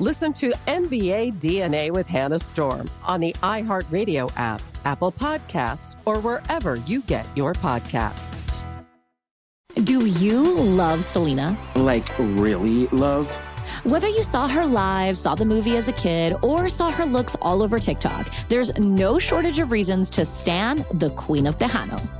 Listen to NBA DNA with Hannah Storm on the iHeartRadio app, Apple Podcasts, or wherever you get your podcasts. Do you love Selena? Like, really love? Whether you saw her live, saw the movie as a kid, or saw her looks all over TikTok, there's no shortage of reasons to stan the Queen of Tejano.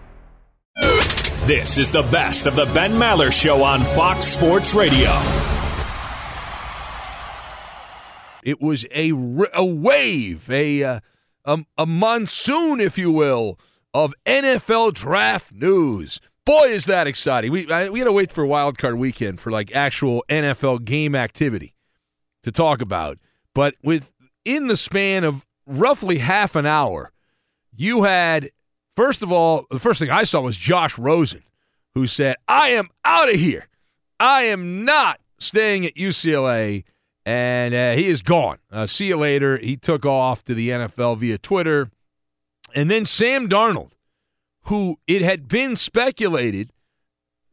This is the best of the Ben Maller Show on Fox Sports Radio. It was a, a wave, a, uh, a, a monsoon, if you will, of NFL draft news. Boy, is that exciting! We I, we had to wait for Wild Card Weekend for like actual NFL game activity to talk about. But within the span of roughly half an hour, you had First of all, the first thing I saw was Josh Rosen, who said, I am out of here. I am not staying at UCLA. And uh, he is gone. Uh, see you later. He took off to the NFL via Twitter. And then Sam Darnold, who it had been speculated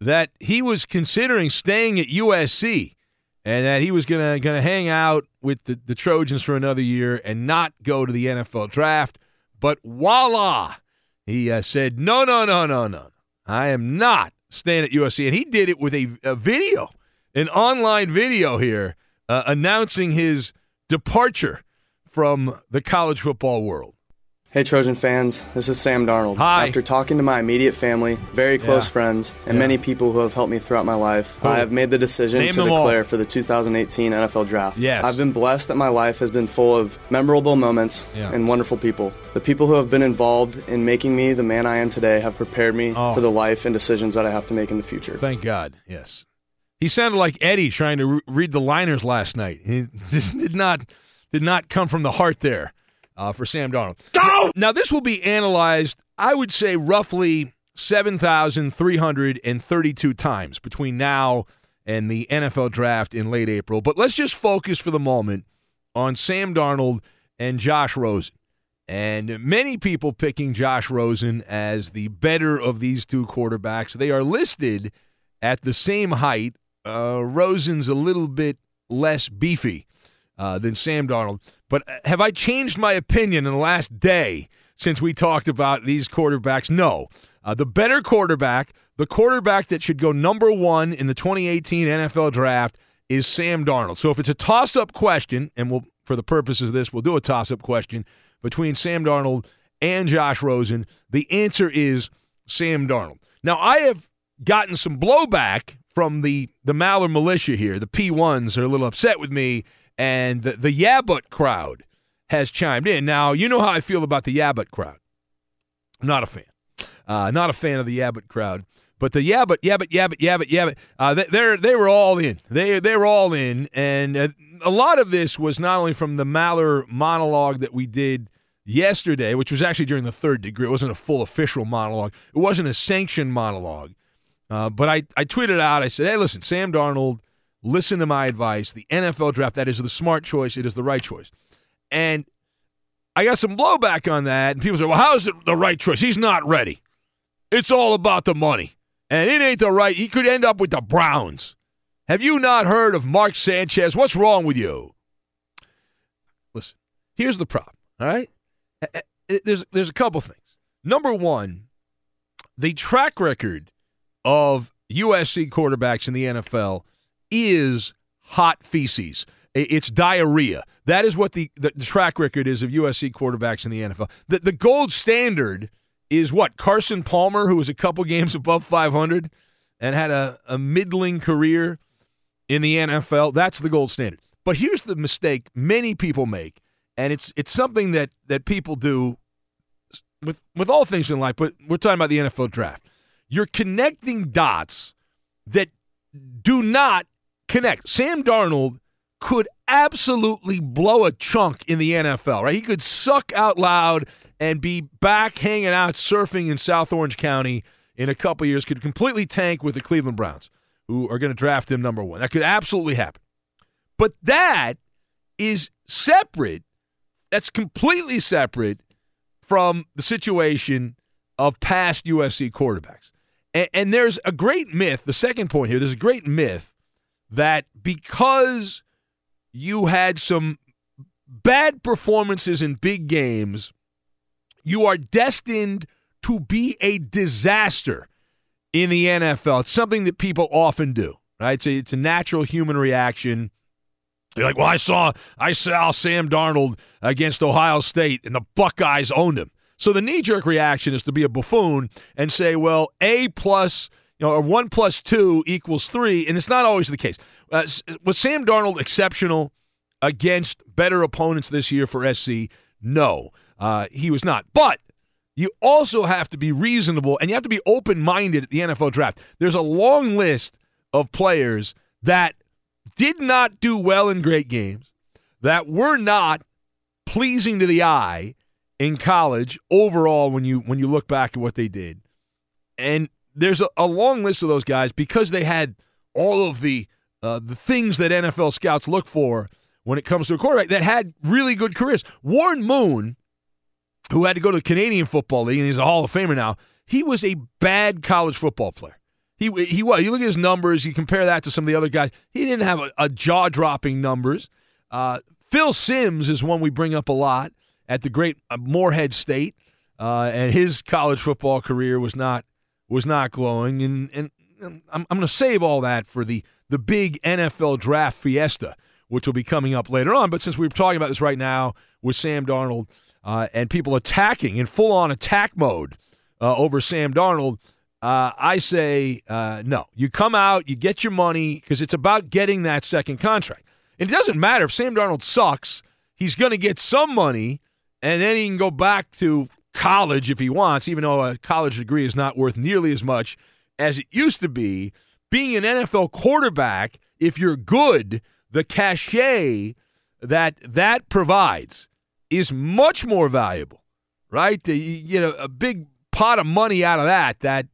that he was considering staying at USC and that he was gonna hang out with the, the Trojans for another year and not go to the NFL draft. But voila, he uh, said, no, no, no, no, no. I am not staying at USC. And he did it with a, a video, an online video here, uh, announcing his departure from the college football world. Hey, Trojan fans, this is Sam Darnold. Hi. After talking to my immediate family, very close yeah. friends, and yeah. many people who have helped me throughout my life, Who? I have made the decision Name to declare all. for the 2018 NFL Draft. Yes. I've been blessed that my life has been full of memorable moments yeah. and wonderful people. The people who have been involved in making me the man I am today have prepared me oh. for the life and decisions that I have to make in the future. Thank God, yes. He sounded like Eddie trying to re- read the liners last night. He just did not, did not come from the heart there uh, for Sam Darnold. Go! Now, this will be analyzed, I would say, roughly 7,332 times between now and the NFL draft in late April. But let's just focus for the moment on Sam Darnold and Josh Rosen. And many people picking Josh Rosen as the better of these two quarterbacks. They are listed at the same height. Uh, Rosen's a little bit less beefy uh, than Sam Darnold. But uh, have I changed my opinion in the last day since we talked about these quarterbacks? No. Uh, the better quarterback, the quarterback that should go number one in the 2018 NFL draft, is Sam Darnold. So if it's a toss up question, and we'll, for the purposes of this, we'll do a toss up question between Sam Darnold and Josh Rosen, the answer is Sam Darnold. Now, I have gotten some blowback from the the Maller militia here. The P1s are a little upset with me, and the, the Yabut crowd has chimed in. Now, you know how I feel about the Yabut crowd. I'm not a fan. Uh, not a fan of the Yabut crowd. But the Yabut, Yabut, Yabut, Yabut, Yabut, uh, they they were all in. They they were all in, and uh, a lot of this was not only from the Maller monologue that we did yesterday, which was actually during the third degree. It wasn't a full official monologue. It wasn't a sanctioned monologue. Uh, but I, I tweeted out, I said, hey, listen, Sam Darnold, listen to my advice. The NFL draft, that is the smart choice. It is the right choice. And I got some blowback on that. And people say, well, how is it the right choice? He's not ready. It's all about the money. And it ain't the right. He could end up with the Browns. Have you not heard of Mark Sanchez? What's wrong with you? Listen, here's the problem, all right? There's, there's a couple things. Number one, the track record of USC quarterbacks in the NFL is hot feces. It's diarrhea. That is what the, the, track record is of USC quarterbacks in the NFL. The, the gold standard is what? Carson Palmer, who was a couple games above 500 and had a, a middling career in the NFL. That's the gold standard. But here's the mistake many people make, and it's it's something that, that people do with with all things in life, but we're talking about the NFL draft. You're connecting dots that do not connect. Sam Darnold could absolutely blow a chunk in the NFL, right? He could suck out loud and be back hanging out surfing in South Orange County in a couple years, could completely tank with the Cleveland Browns, who are going to draft him number one. That could absolutely happen. But that is separate. That's completely separate from the situation of past USC quarterbacks. And, and there's a great myth, the second point here, there's a great myth that because you had some bad performances in big games, you are destined to be a disaster in the NFL. It's something that people often do, right? A, it's a natural human reaction. You're like, well, I saw I saw Sam Darnold against Ohio State, and the Buckeyes owned him. So the knee jerk reaction is to be a buffoon and say, well, A plus, you know, or one plus two equals three, and it's not always the case. Uh, was Sam Darnold exceptional against better opponents this year for SC? No, uh, he was not. But you also have to be reasonable and you have to be open minded at the NFL draft. There's a long list of players that did not do well in great games, that were not pleasing to the eye, in college overall when you when you look back at what they did. And there's a, a long list of those guys because they had all of the uh, the things that NFL scouts look for when it comes to a quarterback that had really good careers. Warren Moon, who had to go to the Canadian Football League and he's a Hall of Famer now, he was a bad college football player. He he was. You look at his numbers. You compare that to some of the other guys. He didn't have a, a jaw dropping numbers. Uh, Phil Simms is one we bring up a lot at the great Morehead State, uh, and his college football career was not was not glowing. And and, I'm, I'm going to save all that for the the big NFL draft fiesta, which will be coming up later on. But since we're talking about this right now with Sam Darnold uh, and people attacking in full on attack mode uh, over Sam Darnold. Uh, I say uh, no. You come out, you get your money because it's about getting that second contract. And it doesn't matter if Sam Darnold sucks; he's going to get some money and then he can go back to college if he wants, even though a college degree is not worth nearly as much as it used to be. Being an NFL quarterback, if you're good, the cachet that that provides is much more valuable, right? You get a, a big pot of money out of that, that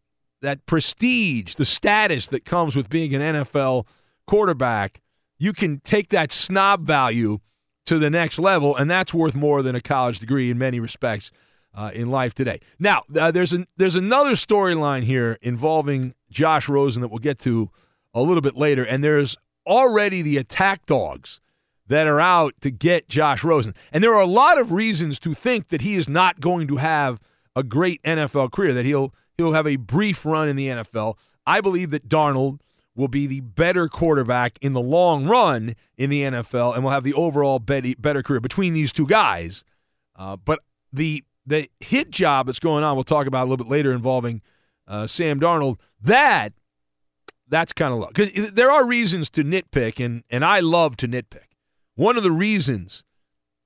that prestige, the status that comes with being an NFL quarterback. You can take that snob value to the next level, and that's worth more than a college degree in many respects uh, in life today. Now, uh, there's an, there's another storyline here involving Josh Rosen that we'll get to a little bit later, and there's already the attack dogs that are out to get Josh Rosen, and there are a lot of reasons to think that he is not going to have a great NFL career, that he'll he'll have a brief run in the NFL. I believe that Darnold will be the better quarterback in the long run in the NFL and will have the overall better career between these two guys. Uh, but the the hit job that's going on, we'll talk about a little bit later involving uh, Sam Darnold. That that's kind of low because there are reasons to nitpick, and and I love to nitpick. One of the reasons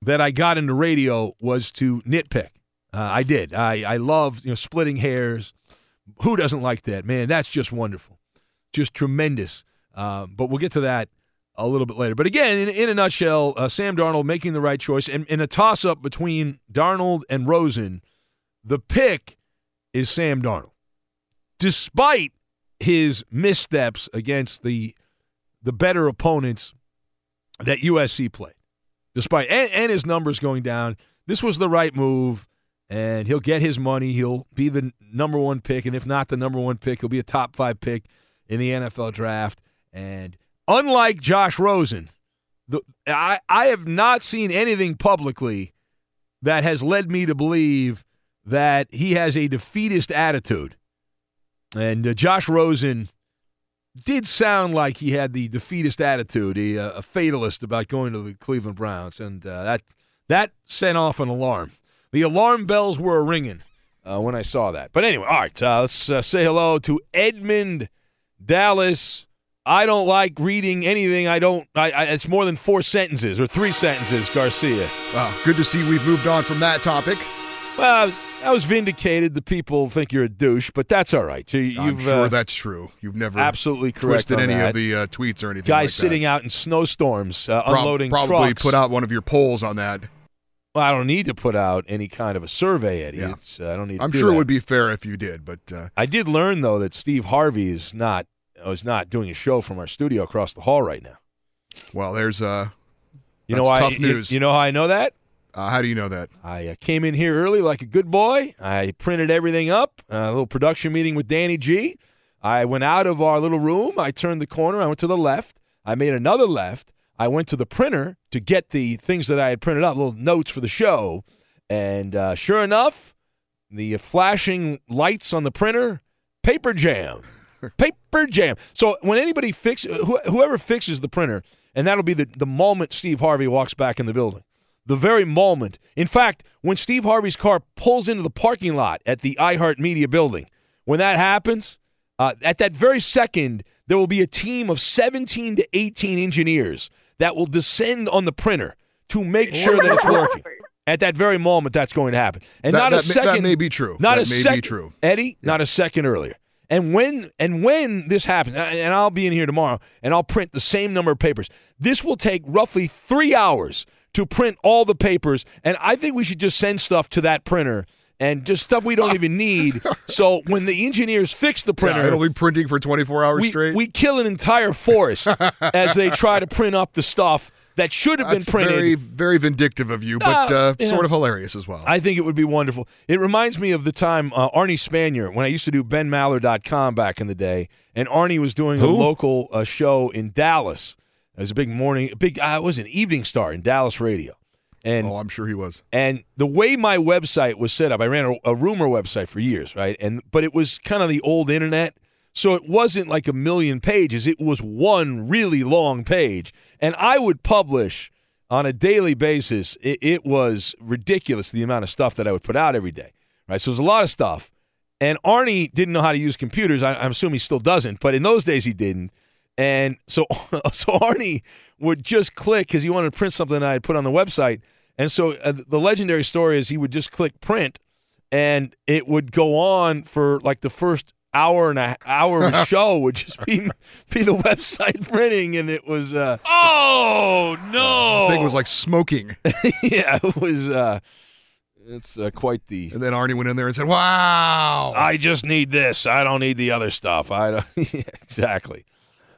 that I got into radio was to nitpick. Uh, I did. I I love you know splitting hairs. Who doesn't like that, man? That's just wonderful, just tremendous. Uh, but we'll get to that a little bit later. But again, in, in a nutshell, uh, Sam Darnold making the right choice, and in a toss up between Darnold and Rosen, the pick is Sam Darnold, despite his missteps against the the better opponents that USC played. Despite and, and his numbers going down, this was the right move, and he'll get his money. He'll be the number one pick, and if not the number one pick, he'll be a top five pick in the NFL draft. And unlike Josh Rosen, the, I, I have not seen anything publicly that has led me to believe that he has a defeatist attitude. And uh, Josh Rosen did sound like he had the defeatist attitude, a, a fatalist about going to the Cleveland Browns, and uh, that that sent off an alarm. The alarm bells were ringing uh, when I saw that. But anyway, all right, uh, let's uh, say hello to Edmund Dallas. I don't like reading anything. I don't. I, I, it's more than four sentences or three sentences. Garcia. Wow, good to see we've moved on from that topic. Well, I was vindicated. The people think you're a douche, but that's all right. You, I'm sure uh, that's true. You've never absolutely twisted any that. of the uh, tweets or anything. Guys like sitting out in snowstorms, uh, unloading Pro- probably trucks. put out one of your polls on that. Well, I don't need to put out any kind of a survey, Eddie. Yeah. Uh, I don't need. I'm do sure that. it would be fair if you did, but uh, I did learn though that Steve Harvey is not is not doing a show from our studio across the hall right now. well, there's uh, You know why? tough you- news. You, know how I know that? uh, how do you know that? I uh, came in here early like a good boy. I printed everything up. uh, a little production meeting with Danny G. I went out of our little room. I turned the corner. I went to the left. I made another left. I went to the printer to get the things that I had printed out, little notes for the show. And uh, sure enough, the flashing lights on the printer, paper jam, paper jam. So when anybody fixes, wh- whoever fixes the printer, and that'll be the, the moment Steve Harvey walks back in the building. The very moment. In fact, when Steve Harvey's car pulls into the parking lot at the iHeartMedia building, when that happens, uh, at that very second, there will be a team of 17 to 18 engineers that will descend on the printer to make sure that it's working. At that very moment, that's going to happen, and That- not that a may- second. that may be true. Not That a may be second, true. Eddie. Not a second earlier. And when and when this happens, and I'll be in here tomorrow, and I'll print the same number of papers. This will take roughly three hours to print all the papers, and I think we should just send stuff to that printer and just stuff we don't even need. So when the engineers fix the printer, Yeah, it'll be printing for 24 hours we, straight. we kill an entire forest as they try to print up the stuff that should have That's been printed. very, very vindictive of you, but Uh, yeah. sort of hilarious as well. I think it would be wonderful. It reminds me of the time uh, Arnie Spanier, when I used to do benmaller.com back in the day, and Arnie was doing a local uh, show in Dallas. It was a big morning, a big, uh, it was an evening star in Dallas radio. And oh, I'm sure he was. and the way my website was set up, I ran a, a rumor website for years, right? And but it was kind of the old internet, so it wasn't like a million pages. It was one really long page, and I would publish on a daily basis. It, it was ridiculous the amount of stuff that I would put out every day, right? So it was a lot of stuff. And Arnie didn't know how to use computers. I, I'm assuming he still doesn't, but in those days he didn't. And so, so Arnie would just click because he wanted to print something I had put on the website. And so uh, the legendary story is he would just click print, and it would go on for like the first hour and a hour of show would just be be the website printing, and it was uh, Oh no! The thing was like smoking. yeah, it was. Uh, it's uh, quite the. And then Arnie went in there and said, "Wow, I just need this. I don't need the other stuff. I don't yeah, exactly.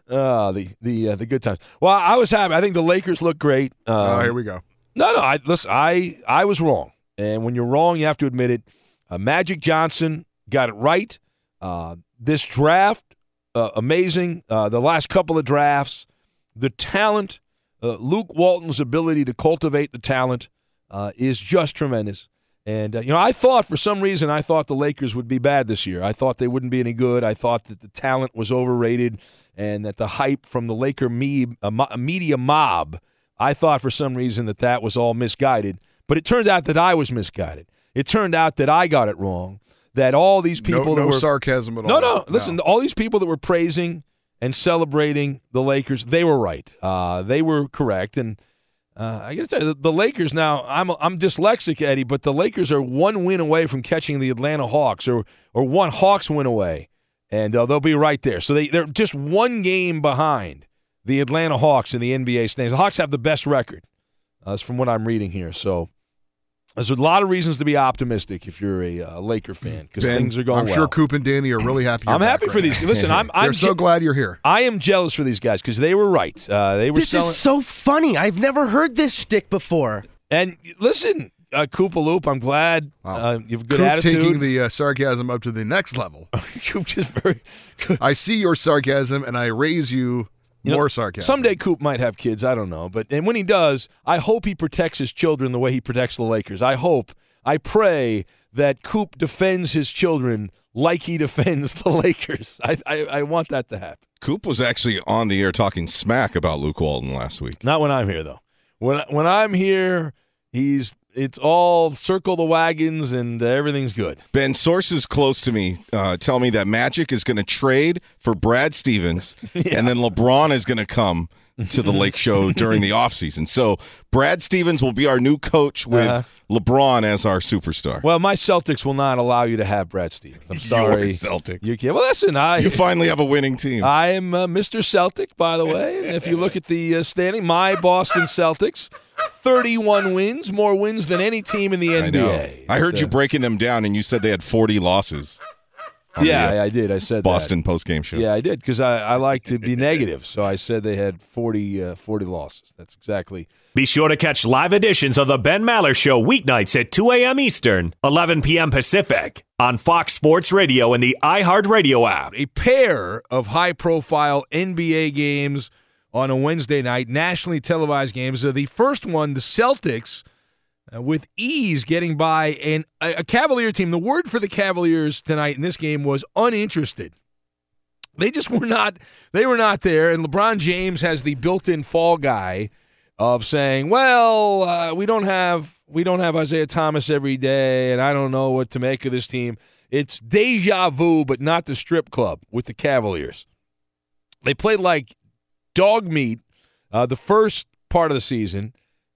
Uh, the the uh, the good times. Well, I was happy. I think the Lakers look great. Um, oh, here we go." No, no. I listen. I I was wrong, and when you're wrong, you have to admit it. Uh, Magic Johnson got it right. Uh, this draft, uh, amazing. Uh, the last couple of drafts, the talent, uh, Luke Walton's ability to cultivate the talent uh, is just tremendous. And you know, I thought for some reason I thought the Lakers would be bad this year. I thought they wouldn't be any good. I thought that the talent was overrated, and that the hype from the Laker me- media mob. I thought for some reason that that was all misguided. But it turned out that I was misguided. It turned out that I got it wrong. That all these people no that were sarcasm at no, all. no. No. Listen, all these people that were praising and celebrating the Lakers, they were right. Uh, they were correct, and uh, I got to tell you, the, the, Lakers now. I'm I'm dyslexic, Eddie, but the Lakers are one win away from catching the Atlanta Hawks, or or one Hawks win away, and uh, they'll be right there. So they they're just one game behind the Atlanta Hawks in the NBA standings. The Hawks have the best record. Uh, that's from what I'm reading here. So there's a lot of reasons to be optimistic if you're a uh, Laker fan because things are going. I'm well. sure Coop and Danny are really happy. I'm happy right for these. Listen, I'm. I'm They're so je- glad you're here. I am jealous for these guys because they were right. Uh, they were. This selling- is so funny. I've never heard this shtick before. And listen, uh, Loop, I'm glad uh, you have a good Coop attitude. taking the uh, sarcasm up to the next level. Coop just very. I see your sarcasm and I raise you, You know, more sarcasm. Someday Coop might have kids. I don't know, but and when he does, I hope he protects his children the way he protects the Lakers. I hope, I pray that Coop defends his children like he defends the Lakers. I I, I want that to happen. Coop was actually on the air talking smack about Luke Walton last week. Not when I'm here though. When when I'm here, he's it's all circle the wagons and uh, everything's good. Ben, sources close to me uh, tell me that Magic is going to trade for Brad Stevens, and then LeBron is going to come to the Lake Show during the offseason. So Brad Stevens will be our new coach with Uh-huh. LeBron as our superstar. Well, my Celtics will not allow you to have Brad Stevens. I'm sorry, Your Celtics. You can't. Well, listen, I You finally have a winning team. I am uh, Mr. Celtic, by the way. And if you look at the uh, standing, my Boston Celtics, 31 wins, more wins than any team in the NBA. I. I heard So- you breaking them down, and you said they had 40 losses. Yeah, the, uh, I did. I said Boston that. post game show. Yeah, I did because I, I like to be negative. So I said they had 40, uh, 40 losses. That's exactly. Be sure to catch live editions of the Ben Maller Show weeknights at 2 a.m. Eastern, 11 p.m. Pacific on Fox Sports Radio and the iHeartRadio app. A pair of high profile NBA games on a Wednesday night, nationally televised games. Uh, the first one, the Celtics, uh, with ease getting by an, a, a Cavalier team. The word for the Cavaliers tonight in this game was uninterested. They just were not. They were not there. And LeBron James has the built-in fall guy of saying, "Well, uh, we don't have we don't have Isaiah Thomas every day, and I don't know what to make of this team." It's deja vu, but not the strip club with the Cavaliers. They played like dog meat uh, the first part of the season.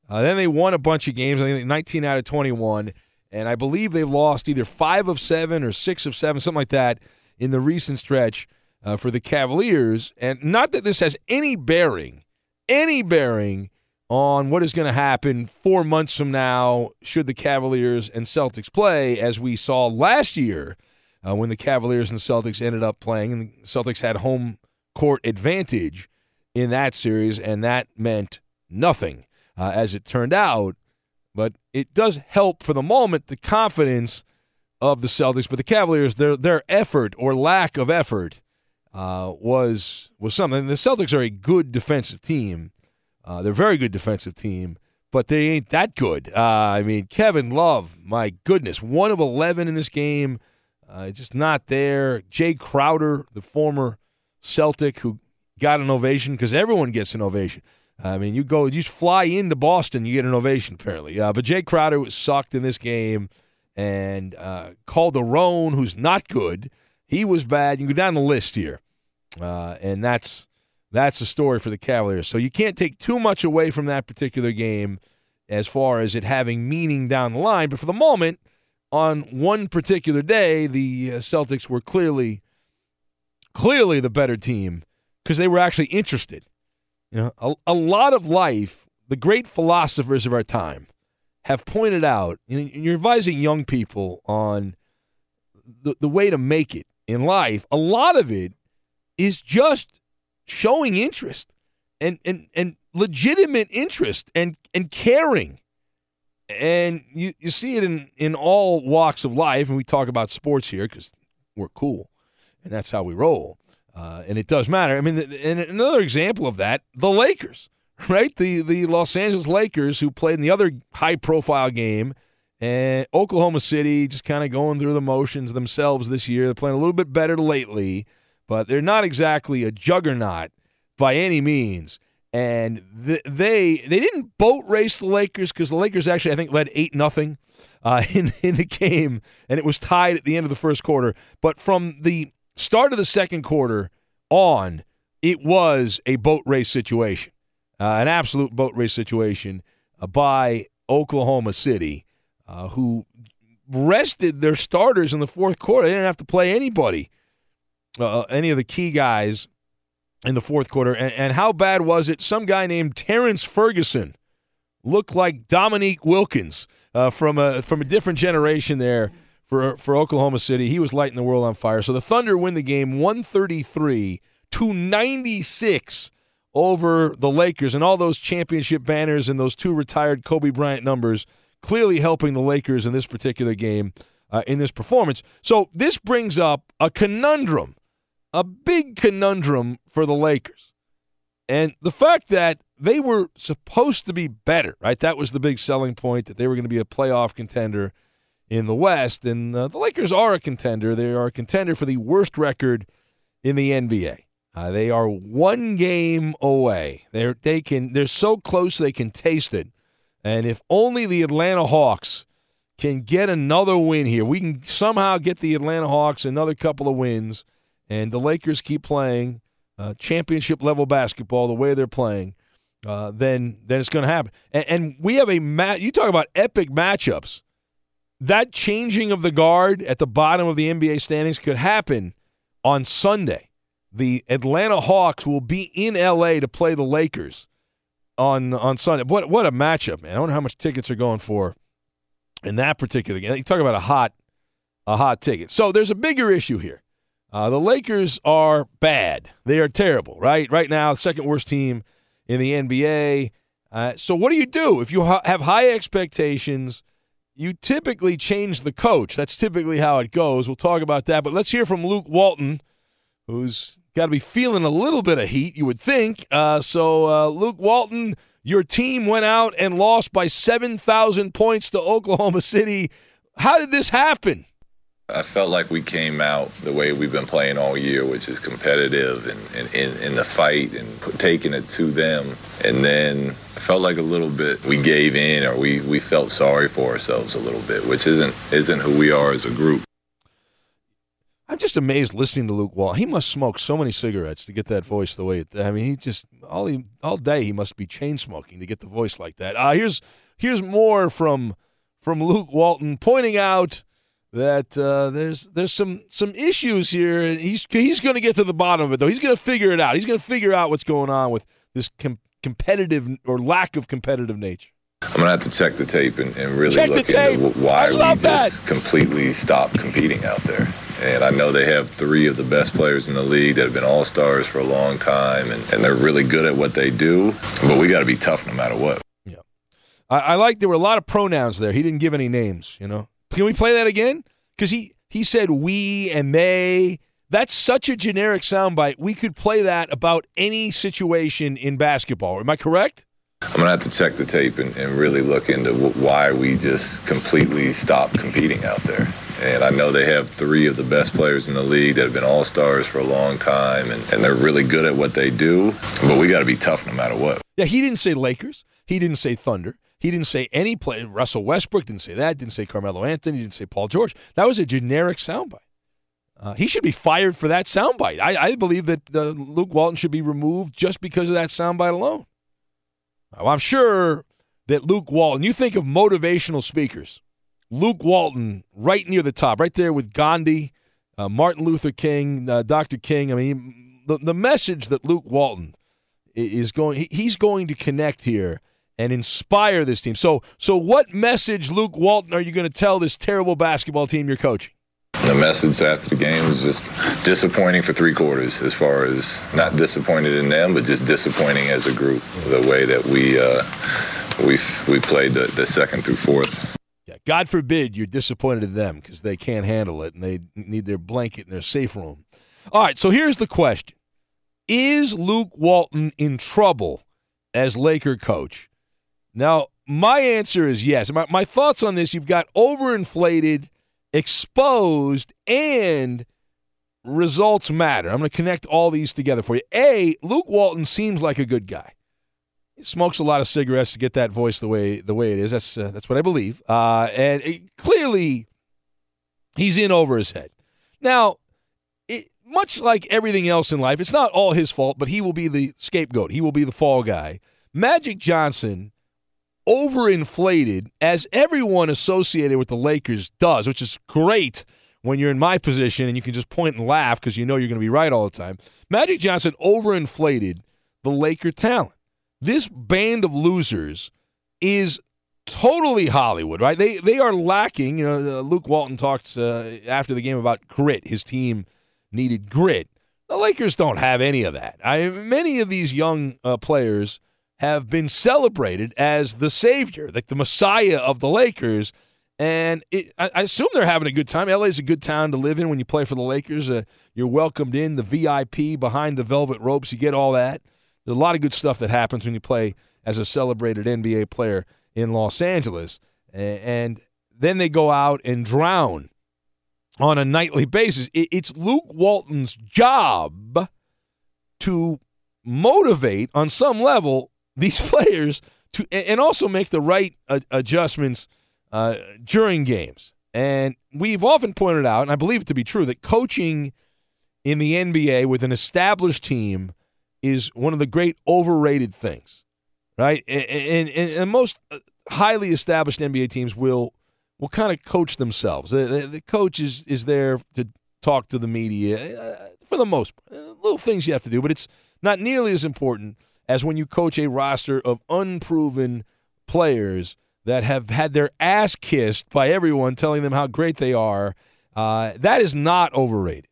Uh, then they won a bunch of games. I think 19 out of 21, and I believe they've lost either five of seven or six of seven, something like that, in the recent stretch uh, for the Cavaliers. And not that this has any bearing, any bearing on what is going to happen four months from now should the Cavaliers and Celtics play, as we saw last year uh, when the Cavaliers and Celtics ended up playing, and the Celtics had home court advantage in that series, and that meant nothing uh, as it turned out. But it does help for the moment the confidence of the Celtics. But the Cavaliers, their their effort or lack of effort uh, was was something. The Celtics are a good defensive team. Uh, they're a very good defensive team, but they ain't that good. Uh, I mean, Kevin Love, my goodness, one of eleven in this game, uh, just not there. Jae Crowder, the former Celtic, who got an ovation because everyone gets an ovation. I mean, you go, you just fly into Boston, you get an ovation apparently. Uh, but Jae Crowder was sucked in this game, and uh, Calderon, who's not good, he was bad. You go down the list here, uh, and that's that's the story for the Cavaliers. So you can't take too much away from that particular game as far as it having meaning down the line. But for the moment, on one particular day, the uh, Celtics were clearly clearly the better team because they were actually interested. You know, a, a lot of life, the great philosophers of our time have pointed out, know, you're advising young people on the, the way to make it in life. A lot of it is just showing interest and, and, and legitimate interest and, and caring. And you, you see it in, in all walks of life. And we talk about sports here because we're cool and that's how we roll. Uh, and it does matter. I mean, and another example of that, the Lakers, right? The the Los Angeles Lakers, who played in the other high profile game, and Oklahoma City just kind of going through the motions themselves this year. They're playing a little bit better lately, but they're not exactly a juggernaut by any means. And th- they they didn't boat race the Lakers because the Lakers actually I think led eight nothing uh, in in the game, and it was tied at the end of the first quarter. But from the start of the second quarter on, it was a boat race situation, uh, an absolute boat race situation uh, by Oklahoma City, uh, who rested their starters in the fourth quarter. They didn't have to play anybody, uh, any of the key guys in the fourth quarter. And, and how bad was it? Some guy named Terrence Ferguson looked like Dominique Wilkins uh, from a from a different generation there for for Oklahoma City. He was lighting the world on fire. So the Thunder win the game 133 to 96 over the Lakers and all those championship banners and those two retired Kobe Bryant numbers clearly helping the Lakers in this particular game uh, in this performance. So this brings up a conundrum, a big conundrum for the Lakers. And the fact that they were supposed to be better, right? That was the big selling point that they were going to be a playoff contender in the West. And uh, the Lakers are a contender. They are a contender for the worst record in the NBA. Uh, they are one game away. They're they can they're so close they can taste it. And if only the Atlanta Hawks can get another win here, we can somehow get the Atlanta Hawks another couple of wins, and the Lakers keep playing uh, championship level basketball the way they're playing. Uh, then then it's going to happen. And, and, we have a match. You talk about epic matchups. That changing of the guard at the bottom of the NBA standings could happen on Sunday the Atlanta Hawks will be in LA to play the Lakers on on Sunday. What what a matchup, man! I wonder how much tickets are going for in that particular game. You talk about a hot a hot ticket. So there's a bigger issue here. Uh, the Lakers are bad. They are terrible, right? Right now, second worst team in the NBA. Uh, so what do you do if you ha- have high expectations? You typically change the coach. That's typically how it goes. We'll talk about that. But let's hear from Luke Walton, who's got to be feeling a little bit of heat, you would think. Uh, so, uh, Luke Walton, your team went out and lost by 7,000 points to Oklahoma City. How did this happen? I felt like we came out the way we've been playing all year, which is competitive and in the fight and taking it to them. And then I felt like a little bit we gave in or we, we felt sorry for ourselves a little bit, which isn't isn't who we are as a group. I'm just amazed listening to Luke Wall. He must smoke so many cigarettes to get that voice the way. It, I mean, he just all he all day he must be chain smoking to get the voice like that. Uh, here's here's more from from Luke Walton pointing out that uh, there's there's some some issues here, and he's he's going to get to the bottom of it though. He's going to figure it out. He's going to figure out what's going on with this com- competitive or lack of competitive nature. I'm gonna have to check the tape and, and really check look into why we just that. completely stopped competing out there. And I know they have three of the best players in the league that have been all stars for a long time, and, and they're really good at what they do. But we got to be tough no matter what. Yeah, I, I like there were a lot of pronouns there. He didn't give any names. You know, can we play that again? Because he he said we and they. That's such a generic soundbite. We could play that about any situation in basketball. Am I correct? I'm gonna have to check the tape and, and really look into why we just completely stopped competing out there. And I know they have three of the best players in the league that have been all stars for a long time, and, and they're really good at what they do. But we got to be tough no matter what. Yeah, he didn't say Lakers. He didn't say Thunder. He didn't say any play. Russell Westbrook didn't say that. Didn't say Carmelo Anthony. Didn't say Paul George. That was a generic soundbite. Uh, he should be fired for that soundbite. I, I believe that uh, Luke Walton should be removed just because of that soundbite alone. I'm sure that Luke Walton. You think of motivational speakers. Luke Walton right near the top, right there with Gandhi, uh, Martin Luther King, uh, Dr. King. I mean, the, the message that Luke Walton is going, he, he's going to connect here and inspire this team. So, so what message, Luke Walton, are you going to tell this terrible basketball team you're coaching? The message after the game was just disappointing for three quarters, as far as not disappointed in them, but just disappointing as a group. The way that we uh, we we played the, the second through fourth. Yeah, God forbid you're disappointed in them because they can't handle it and they need their blanket in their safe room. All right, so here's the question Is Luke Walton in trouble as Laker coach? Now, my answer is yes. My, my thoughts on this you've got overinflated, exposed, and results matter. I'm going to connect all these together for you. A, Luke Walton seems like a good guy. He smokes a lot of cigarettes to get that voice the way the way it is. That's uh, that's what I believe. Uh, and it, clearly, he's in over his head. Now, it, much like everything else in life, it's not all his fault, but he will be the scapegoat. He will be the fall guy. Magic Johnson overinflated, as everyone associated with the Lakers does, which is great when you're in my position and you can just point and laugh because you know you're going to be right all the time. Magic Johnson overinflated the Laker talent. This band of losers is totally Hollywood, right? They they are lacking. You know, uh, Luke Walton talked uh, after the game about grit. His team needed grit. The Lakers don't have any of that. I many of these young uh, players have been celebrated as the savior, like the messiah of the Lakers. And it, I, I, assume they're having a good time. LA is a good town to live in when you play for the Lakers. Uh, you're welcomed in, the VIP behind the velvet ropes. You get all that. There's a lot of good stuff that happens when you play as a celebrated NBA player in Los Angeles. And then they go out and drown on a nightly basis. It's Luke Walton's job to motivate on some level these players to and also make the right adjustments uh, during games. And we've often pointed out, and I believe it to be true, that coaching in the NBA with an established team is one of the great overrated things, right? And, and, and most uh, highly established NBA teams will will kind of coach themselves. The, the, the, coach is, is there to talk to the media uh, for the most part. Uh, little things you have to do, but it's not nearly as important as when you coach a roster of unproven players that have had their ass kissed by everyone telling them how great they are. Uh, that is not overrated.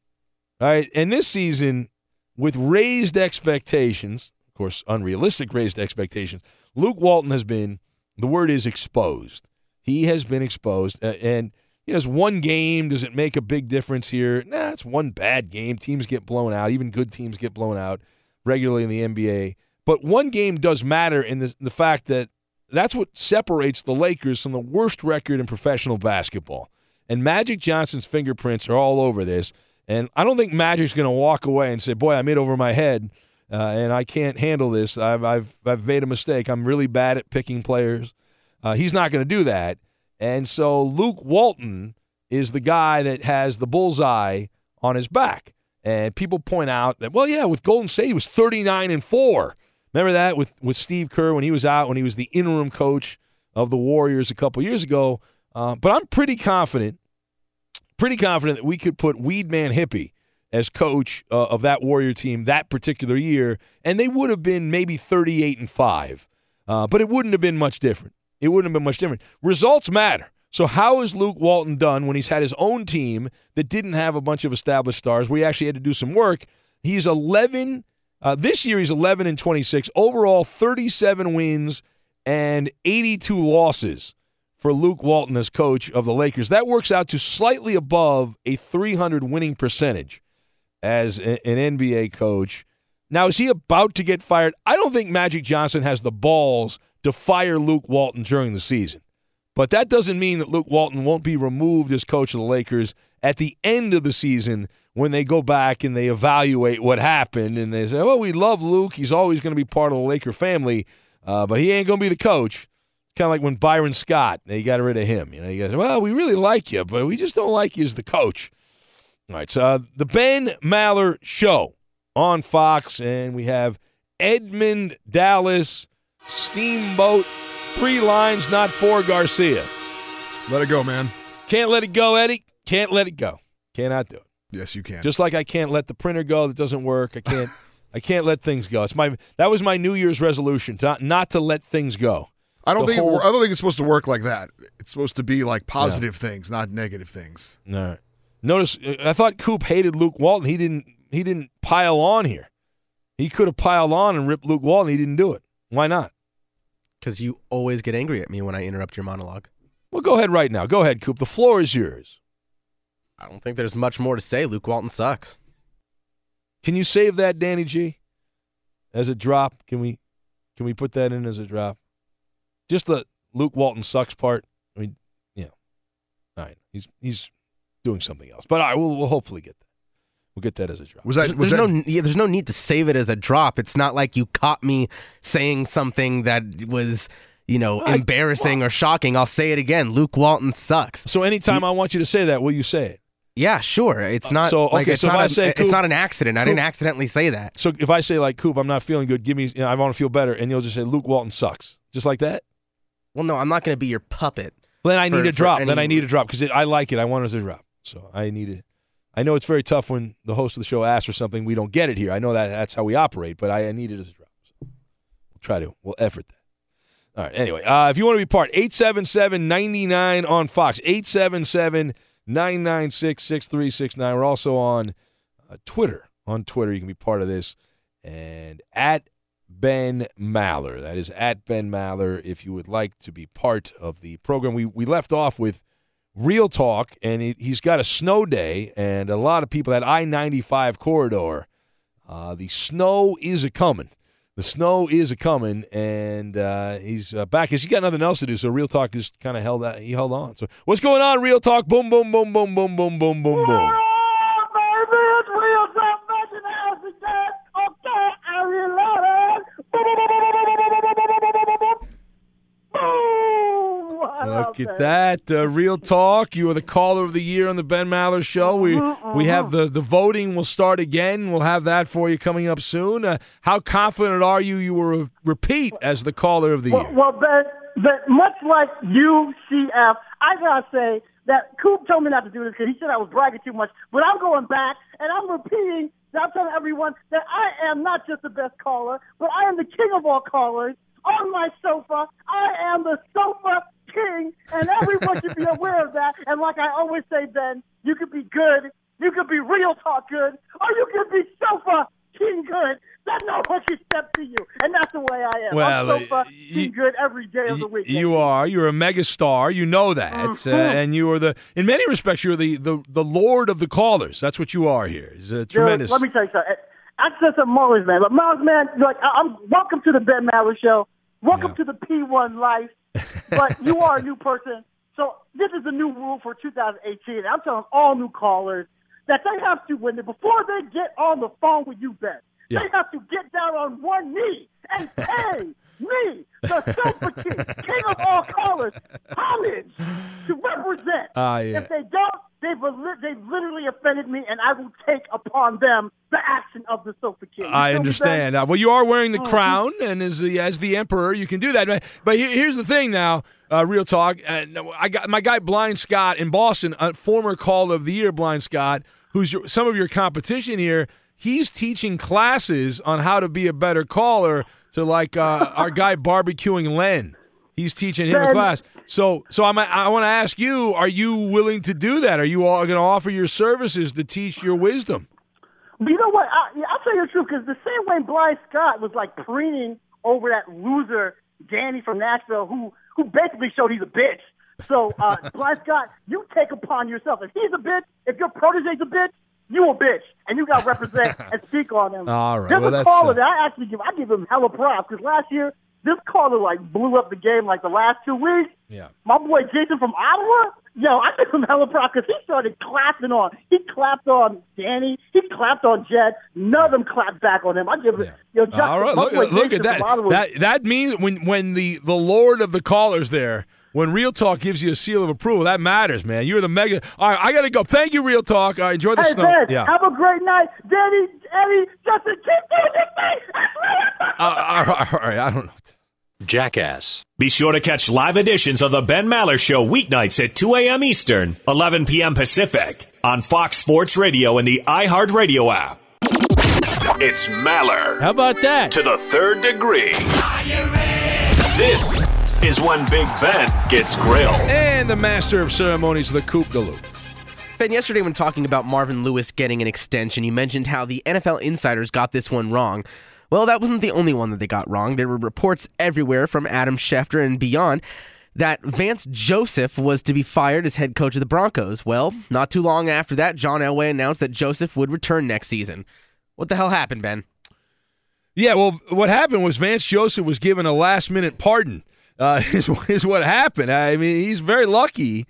Right? And this season, with raised expectations, of course, unrealistic raised expectations, Luke Walton has been, the word is exposed. He has been exposed. and, you know, it's one game. Does it make a big difference here? Nah, it's one bad game. Teams get blown out. Even good teams get blown out regularly in the NBA. But one game does matter in the, the fact that that's what separates the Lakers from the worst record in professional basketball. And Magic Johnson's fingerprints are all over this. And I don't think Magic's going to walk away and say, "Boy, I'm in over my head, uh, and I can't handle this. I've, I've I've made a mistake. I'm really bad at picking players." Uh, he's not going to do that. And so Luke Walton is the guy that has the bullseye on his back. And people point out that, well, yeah, with Golden State, he was 39 and four. Remember that with, with Steve Kerr when he was out, when he was the interim coach of the Warriors a couple years ago. Uh, but I'm pretty confident, pretty confident that we could put Weedman Hippie as coach uh, of that Warrior team that particular year, and they would have been maybe 38 and five. Uh, but it wouldn't have been much different. It wouldn't have been much different. Results matter. So how is Luke Walton done when he's had his own team that didn't have a bunch of established stars? We actually had to do some work. He's 11 uh, this year, he's 11 and 26. Overall, 37 wins and 82 losses for Luke Walton as coach of the Lakers. That works out to slightly above a 300 winning percentage as an NBA coach. Now, is he about to get fired? I don't think Magic Johnson has the balls to fire Luke Walton during the season. But that doesn't mean that Luke Walton won't be removed as coach of the Lakers at the end of the season when they go back and they evaluate what happened and they say, well, we love Luke. He's always going to be part of the Laker family, uh, but he ain't going to be the coach. Kind of like when Byron Scott, they got rid of him. You know, you guys, well, we really like you, but we just don't like you as the coach. All right, so uh, the Ben Maller Show on Fox, and we have Edmund Dallas Steamboat, three lines, not four Garcia. Let it go, man. Can't let it go, Eddie. Can't let it go. Cannot do it. Yes, you can. Just like I can't let the printer go that doesn't work. I can't. I can't let things go. It's my that was my New Year's resolution to not to let things go. I don't the think whole, I don't think it's supposed to work like that. It's supposed to be like positive yeah. things, not negative things. All right. Notice uh, I thought Coop hated Luke Walton. He didn't he didn't pile on here. He could have piled on and ripped Luke Walton. He didn't do it. Why not? Because you always get angry at me when I interrupt your monologue. Well, go ahead right now. Go ahead, Coop. The floor is yours. I don't think there's much more to say. Luke Walton sucks. Can you save that, Danny G, as a drop? Can we can we put that in as a drop? Just the Luke Walton sucks part. I mean, yeah. All right, he's he's doing something else, but all right, we'll we'll hopefully get that. We'll get that as a drop. Was that? Was there's that... no yeah, there's no need to save it as a drop. It's not like you caught me saying something that was you know, I, embarrassing well, or shocking, I'll say it again. Luke Walton sucks. So anytime he, I want you to say that, will you say it? Yeah, sure. It's not so, like okay, it's so if not I a- say, it's not an accident. I didn't accidentally say that. So if I say like Coop, I'm not feeling good. Give me, you know, I want to feel better, and you'll just say Luke Walton sucks, just like that. Well, no, I'm not going to be your puppet. Then I for- need a drop. Then I need a drop because I like it. I want it to drop. So I need it. I know it's very tough when the host of the show asks for something we don't get it here. I know that that's how we operate, but I, I need it as a drop. So we'll try to. We'll effort that. All right. Anyway, uh, if you want to be part, 877 99 on Fox, 877 996 6369. We're also on uh, Twitter. On Twitter, you can be part of this. And at Ben Maller. That is at Ben Maller if you would like to be part of the program. We, we left off with Real Talk, and he, he's got a snow day, and a lot of people, that I 95 corridor, uh, the snow is a coming. The snow is a coming, and uh, he's uh, back. He's got nothing else to do, so Real Talk just kind of held that. He held on. So what's going on, Real Talk? Boom, boom, boom, boom, boom, boom, boom, boom, boom. Look at that. Uh, Real Talk. You are the caller of the year on the Ben Maller Show. We we have the, the voting will start again. We'll have that for you coming up soon. Uh, how confident are you you will repeat as the caller of the Well, year? well Ben, Ben, much like UCF, I gotta say that Coop told me not to do this because he said I was bragging too much. But I'm going back and I'm repeating. I'm telling everyone that I am not just the best caller, but I am the king of all callers. On my sofa, I am the sofa king, and everyone should be aware of that. And like I always say, Ben, you could be good, you could be real talk good, or you could be sofa king good. That no one can step to you, and that's the way I am. Well, I'm sofa king good every day of the week. You are. You're a megastar. You know that, uh, Mhm. and you are the. In many respects, you're the, the the lord of the callers. That's what you are here. It's a Dude, tremendous. let me tell you something. Access some Mullins, man. But Miles, man, like I'm welcome to the Ben Maller Show. Welcome to the P1 life. But you are a new person, so this is a new rule for 2018. I'm telling all new callers that they have to when they, before they get on the phone with you, Ben. Yeah. They have to get down on one knee and pay me, the Super King, king of all callers, homage to represent. Ah, yeah. If they don't, they've, they've literally offended me, and I will take upon them the action of the Sofa King. You I understand. Uh, well, you are wearing the Mhm. crown, and as the as the emperor, you can do that. But, but here's the thing now, uh, real talk. Uh, I got my guy Blind Scott in Boston, a former caller of the year, Blind Scott, who's your, some of your competition here. He's teaching classes on how to be a better caller to like uh, our guy barbecuing Len. He's teaching him a class. So, so I'm, I want to ask you: Are you willing to do that? Are you all going to offer your services to teach your wisdom? But you know what? I, I'll tell you the truth because the same way Blind Scott was like preening over that loser Danny from Nashville, who who basically showed he's a bitch. So uh, Blind Scott, you take upon yourself. If he's a bitch, if your protege's a bitch, you a bitch, and you got to represent and speak on him. All right. There's Well, a that's, caller uh, that I actually give. I give him hella props because last year this caller like blew up the game like the last two weeks. Yeah. My boy Jason from Ottawa, yo, I give him hella props because he started clapping on. He clapped on Danny. He clapped on Jed. None of them clapped back on him. I give it. Yo, Justin, All right, look, look at that. That that means when when the the Lord of the callers there, when Real Talk gives you a seal of approval, that matters, man. You're the mega. All right, I gotta go. Thank you, Real Talk. All right, enjoy the Hey, snow. Ben, yeah. have a great night. Danny, Eddie, Justin, keep doing this thing. Uh, all right, all right, I don't know. Jackass. Be sure to catch live editions of the Ben Maller Show weeknights at 2 a.m. Eastern, 11 p.m. Pacific on Fox Sports Radio and the iHeartRadio app. It's Maller. How about that? To the third degree. This is when Big Ben gets grilled. And the master of ceremonies, the Coop de Loop. Ben, yesterday when talking about Marvin Lewis getting an extension, you mentioned how the NFL insiders got this one wrong. Well, that wasn't the only one that they got wrong. There were reports everywhere from Adam Schefter and beyond that Vance Joseph was to be fired as head coach of the Broncos. Well, not too long after that, John Elway announced that Joseph would return next season. What the hell happened, Ben? Yeah, well, what happened was Vance Joseph was given a last minute pardon. Uh, is is what happened. I mean, he's very lucky.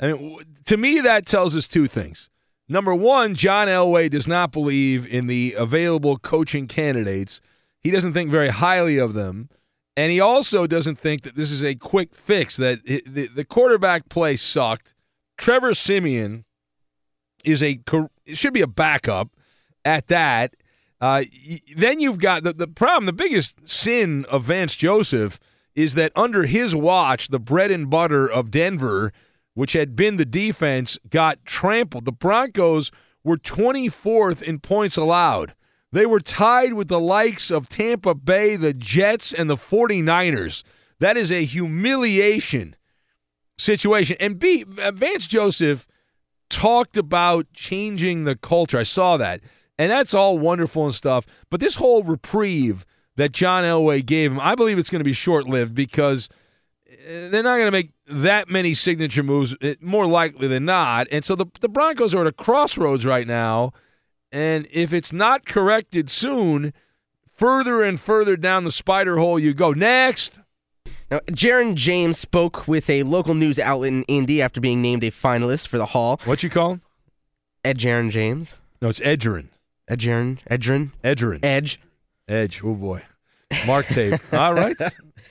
I mean, to me, that tells us two things. Number one, John Elway does not believe in the available coaching candidates. He doesn't think very highly of them, and he also doesn't think that this is a quick fix. That the, quarterback play sucked. Trevor Siemian is a should be a backup at that. Uh, then you've got the, the problem. The biggest sin of Vance Joseph is that under his watch, the bread and butter of Denver, which had been the defense, got trampled. The Broncos were 24th in points allowed. They were tied with the likes of Tampa Bay, the Jets, and the 49ers. That is a humiliation situation. And B, Vance Joseph talked about changing the culture. I saw that. And that's all wonderful and stuff. But this whole reprieve that John Elway gave him, I believe it's going to be short lived because eh, they're not going to make that many signature moves, eh, more likely than not. And so the, the Broncos are at a crossroads right now and if it's not corrected soon, further and further down the spider hole you go. Next. Now, Jaren James spoke with a local news outlet in Indy after being named a finalist for the Hall. What you call him? Ed Jaren James. No, it's Edgerrin. Edgerrin. Edgerrin. Edgerrin. Edge. Edge. Oh boy. Mark tape. All right.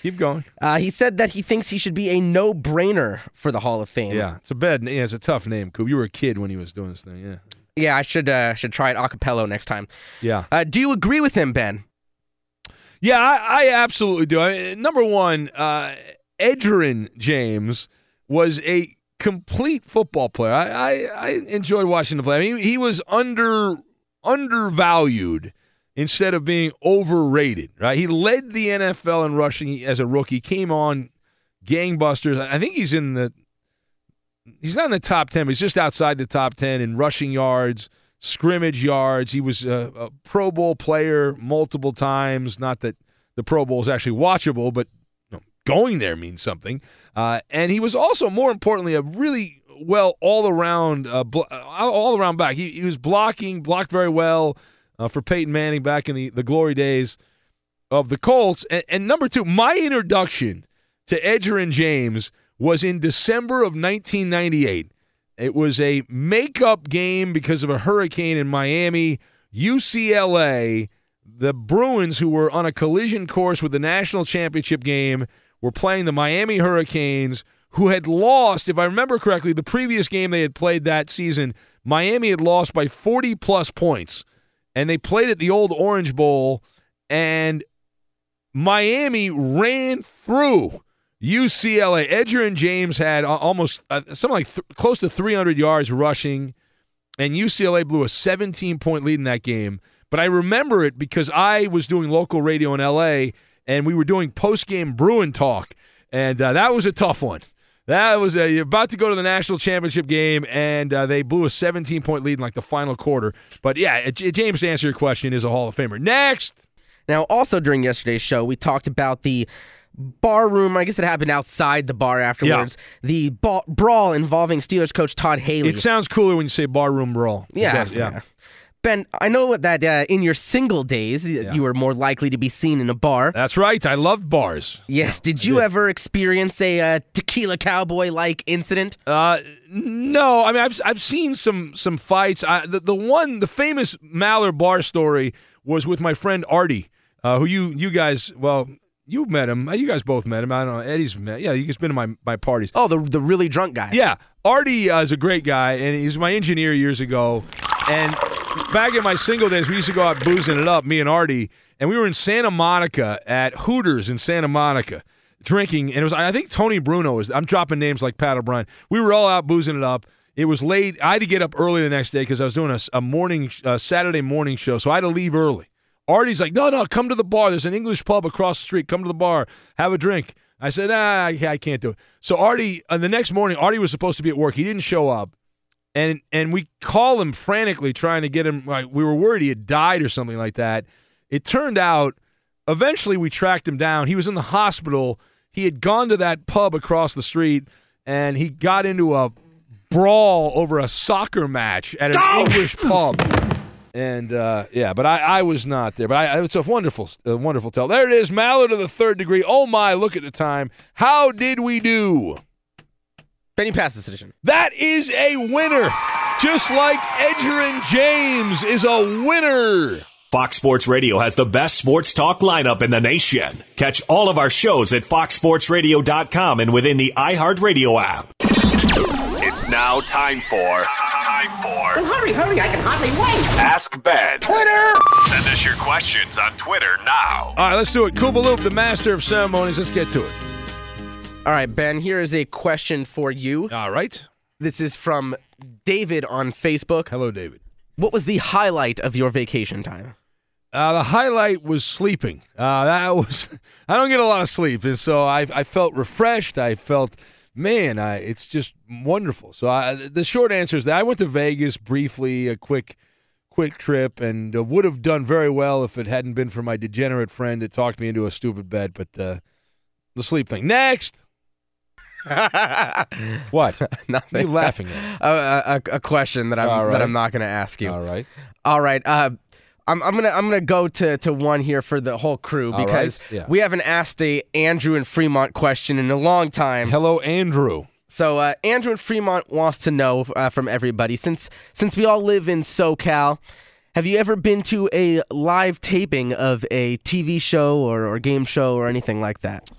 Keep going. Uh, he said that he thinks he should be a no-brainer for the Hall of Fame. Yeah, it's a bad. Yeah, it's a tough name. Coop, you were a kid when he was doing this thing. Yeah. Yeah, I should uh, should try it a cappella next time. Yeah. Uh, do you agree with him, Ben? Yeah, I, I absolutely do. I number one, uh, Edgerrin James was a complete football player. I, I, I enjoyed watching him play. I mean, he, he was under undervalued instead of being overrated. Right? He led the NFL in rushing as a rookie. Came on gangbusters. I think he's in the he's not in the top 10, but he's just outside the top 10 in rushing yards, scrimmage yards. He was a, a Pro Bowl player multiple times. Not that the Pro Bowl is actually watchable, but you know, going there means something. Uh, and he was also, more importantly, a really well all around uh, bl- uh, all around back. He, he, was blocking, blocked very well uh, for Peyton Manning back in the, the glory days of the Colts. And, and number two, my introduction to Edgerrin James – was in December of 1998. It was a makeup game because of a hurricane in Miami. UCLA, the Bruins, who were on a collision course with the national championship game, were playing the Miami Hurricanes, who had lost, if I remember correctly, the previous game they had played that season. Miami had lost by 40 plus points, and they played at the old Orange Bowl, and Miami ran through UCLA, Edgerrin James had almost uh, something like th- close to 300 yards rushing, and UCLA blew a 17 point lead in that game. But I remember it because I was doing local radio in LA, and we were doing post game Bruin talk, and uh, that was a tough one. That was a, you're about to go to the national championship game, and uh, they blew a 17 point lead in like the final quarter. But yeah, James, to answer your question, is a Hall of Famer. Next. Now, also during yesterday's show, we talked about the bar room. I guess it happened outside the bar afterwards. Yeah. The ba- brawl involving Steelers coach Todd Haley. It sounds cooler when you say barroom brawl. Yeah, yeah. yeah. Ben, I know that uh, in your single days, yeah. you were more likely to be seen in a bar. That's right. I love bars. Yes. Did you did. ever experience a uh, tequila cowboy like incident? Uh, no. I mean, I've I've seen some some fights. I, the the one, the famous Maller bar story was with my friend Artie, uh, who you you guys well you met him. You guys both met him. I don't know. Eddie's met. Yeah, he's been to my, my parties. Oh, the the really drunk guy. Yeah, Artie uh, is a great guy, and he's my engineer years ago. And back in my single days, we used to go out boozing it up, me and Artie, and we were in Santa Monica at Hooters in Santa Monica drinking, and it was I think Tony Bruno was. I'm dropping names like Pat O'Brien. We were all out boozing it up. It was late. I had to get up early the next day because I was doing a, a morning Saturday morning show, so I had to leave early. Artie's like, no, no, come to the bar. There's an English pub across the street. Come to the bar, have a drink. I said, ah, I can't do it. So Artie, uh, the next morning, Artie was supposed to be at work. He didn't show up, and and we call him frantically trying to get him. Like we were worried he had died or something like that. It turned out, eventually we tracked him down. He was in the hospital. He had gone to that pub across the street, and he got into a brawl over a soccer match at an English pub. And uh, yeah, but I, I was not there. But I, it's a wonderful, a wonderful tell. There it is, Mallard of the third degree. Oh my, look at the time. How did we do? Benny pass decision. That is a winner. Just like Edgerrin James is a winner. Fox Sports Radio has the best sports talk lineup in the nation. Catch all of our shows at foxsportsradio.com and within the iHeartRadio app. It's now time for time for hurry, hurry, I can hardly wait. Ask Ben. Twitter! Send us your questions on Twitter now. All right, let's do it. Kuba Loop, the master of ceremonies. Let's get to it. All right, Ben, here is a question for you. All right. This is from David on Facebook. Hello, David. What was the highlight of your vacation time? Uh, the highlight was sleeping. Uh, that was I don't get a lot of sleep, and so I, I felt refreshed. I felt, man, I, it's just wonderful. So I, the short answer is that I went to Vegas briefly, a quick, quick trip, and uh, would have done very well if it hadn't been for my degenerate friend that talked me into a stupid bet. But uh, the sleep thing. Next. what? Nothing. You laughing at? A, a, a question that I'm right. that I'm not going to ask you. All right. All right. Uh, I'm, I'm gonna I'm gonna go to, to one here for the whole crew All because right. Yeah. we haven't asked a Andrew and Fremont question in a long time. Hello, Andrew. So uh, Andrew and Fremont wants to know uh, from everybody since since we all live in SoCal, have you ever been to a live taping of a TV show or, or game show or anything like that?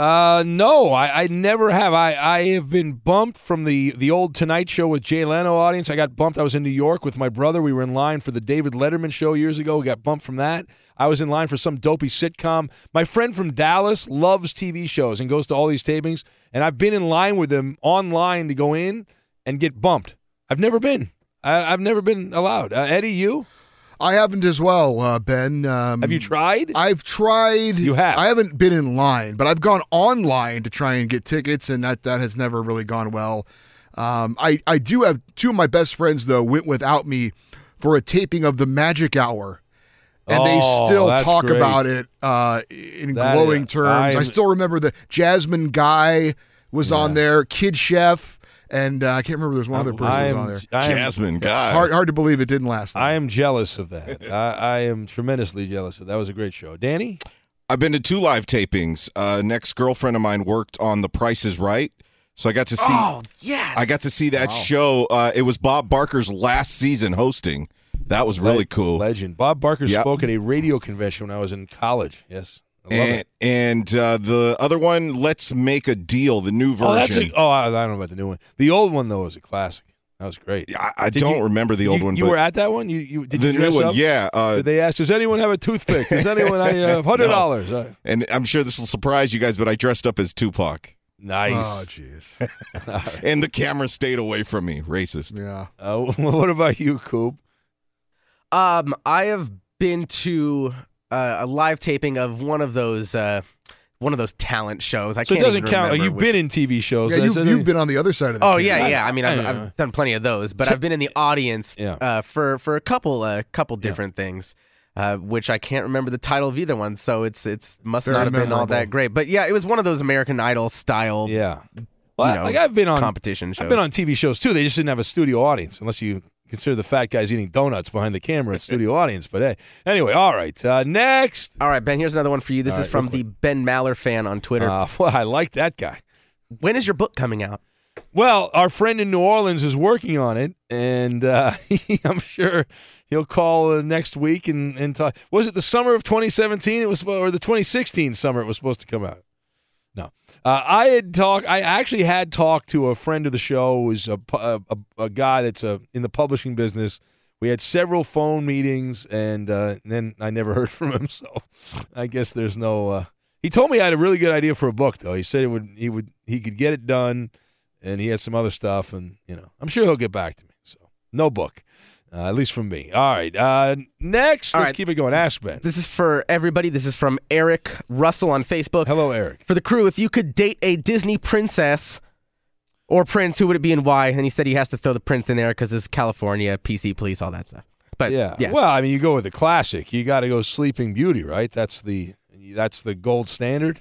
Uh, no, I, I never have. I, I have been bumped from the, the old Tonight Show with Jay Leno audience. I got bumped. I was in New York with my brother. We were in line for the David Letterman show years ago. We got bumped from that. I was in line for some dopey sitcom. My friend from Dallas loves TV shows and goes to all these tapings, and I've been in line with him online to go in and get bumped. I've never been. I, I've never been allowed. Uh, Eddie, you? I haven't as well, uh, Ben. Um, Have you tried? I've tried. You have? I haven't been in line, but I've gone online to try and get tickets, and that that has never really gone well. Um, I I do have two of my best friends though went without me for a taping of the Magic Hour. And they Oh, still talk great. about it uh, in That glowing is- terms. I I'm- still remember the Jasmine guy was on there, Kid Chef, and uh, I can't remember. There's one other person am- on there. I am- Jasmine guy. Hard, hard to believe it didn't last. I am jealous of that. I, I am tremendously jealous of that. was a great show. Danny? I've been to two live tapings. Uh, next girlfriend of mine worked on The Price is Right. So I got to see Oh yes. I got to see that show. Uh, it was Bob Barker's last season hosting. That was really Le- cool. Legend. Bob Barker Yep. spoke at a radio convention when I was in college. Yes. I love And, and uh, the other one, Let's Make a Deal, the new Oh, that's version. a, oh, I, I don't know about the new one. The old one though was a classic. That was great. I, I don't you- remember the old you, one. You but were at that one. You, you did the you dress new one, up? yeah. Uh, Did they ask? Does anyone have a toothpick? Does anyone? I uh, hundred dollars. Uh, and I'm sure this will surprise you guys, but I dressed up as Tupac. nice. Oh, jeez. And the camera stayed away from me. Racist. Yeah. Uh, what about you, Coop? Um, I have been to uh, a live taping of one of those uh, one of those talent shows. I So it can't doesn't even count. remember You've which- been in TV shows. Yeah, you've, you've been on the other side of the Oh camera. yeah, yeah. I mean, I I've, know. I've done plenty of those, but I've been in the audience Yeah. uh, for for a couple uh, couple different things, uh, which I can't remember the title of either one. So it's it's must Very not have been all that great. But yeah, it was one of those American Idol style. Yeah. Well, you know, like I've been on competition shows. I've been on TV shows too. They just didn't have a studio audience, unless you consider the fat guys eating donuts behind the camera at studio audience. But hey, anyway, all right. Uh, next, All right, Ben. Here's another one for you. This All is right, from the Ben Maller fan on Twitter. uh, well, I like that guy. when is your book coming out? Well, our friend in New Orleans is working on it, and uh, I'm sure he'll call uh, next week and, and talk. Was it the summer of 2017? It was, or the 2016 summer? It was supposed to come out. Uh, I had talked. I actually had talked to a friend of the show, who's a a, a, a guy that's uh in the publishing business. We had several phone meetings, and, uh, and then I never heard from him. So I guess there's no. Uh, he told me I had a really good idea for a book, though. He said it would. He would. He could get it done and he has some other stuff, and you know, I'm sure he'll get back to me. So, no book, uh, at least from me. All right, uh, next, All let's right. keep it going. Ask Ben. This is for everybody. This is from Eric Russell on Facebook. Hello, Eric. For the crew, if you could date a Disney princess or prince, who would it be and why? And he said he has to throw the prince in there because it's California, PC police, all that stuff. But yeah. yeah. Well, I mean, you go with the classic. You got to go Sleeping Beauty, right? That's the that's the gold standard.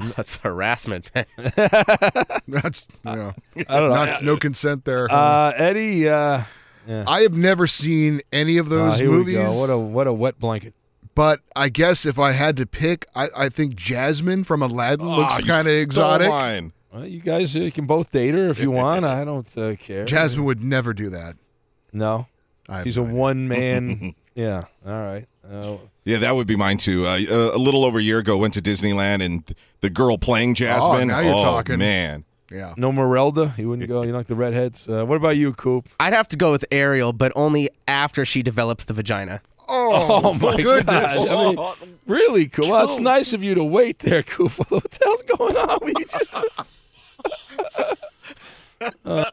That's harassment. That's you know, I don't know. not- no consent there. Uh, Eddie. Uh, yeah. I have never seen any of Uh, those here movies. we go. What a what a wet blanket. but I guess if I had to pick, I, I think Jasmine from Aladdin looks Oh, you kind of exotic. mine. Well, you guys uh, can both date her if you want. I don't uh, care. Jasmine would never do that. No, I she's a idea. one man. yeah. All right. Uh, Yeah, that would be mine too. Uh, uh, a little over a year ago, went to Disneyland, and the girl playing Jasmine. now you're oh, talking. man. Yeah. No Merelda? You wouldn't go, you like the redheads? Uh, what about you, Coop? I'd have to go with Ariel, but only after she develops the vagina. Oh, my goodness. God. I mean, really, Coop? Well, it's nice of you to wait there, Coop. What the hell's going on with you? Just...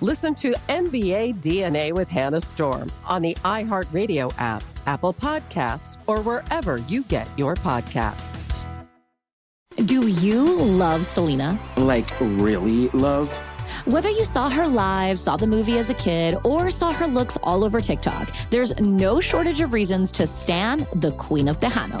Listen to NBA DNA with Hannah Storm on the iHeartRadio app, Apple Podcasts, or wherever you get your podcasts. Do you love Selena? Like, really love? Whether you saw her live, saw the movie as a kid, or saw her looks all over TikTok, there's no shortage of reasons to stand the Queen of Tejano.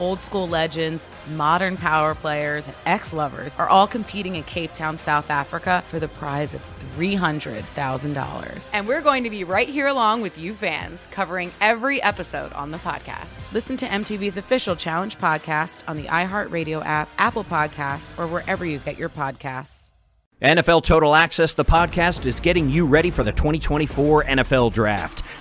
Old school legends, modern power players, and ex lovers are all competing in Cape Town, South Africa for the prize of $300,000. And we're going to be right here along with you fans, covering every episode on the podcast. Listen to MTV's official Challenge podcast on the iHeartRadio app, Apple Podcasts, or wherever you get your podcasts. NFL Total Access, the podcast, is getting you ready for the 2024 NFL Draft.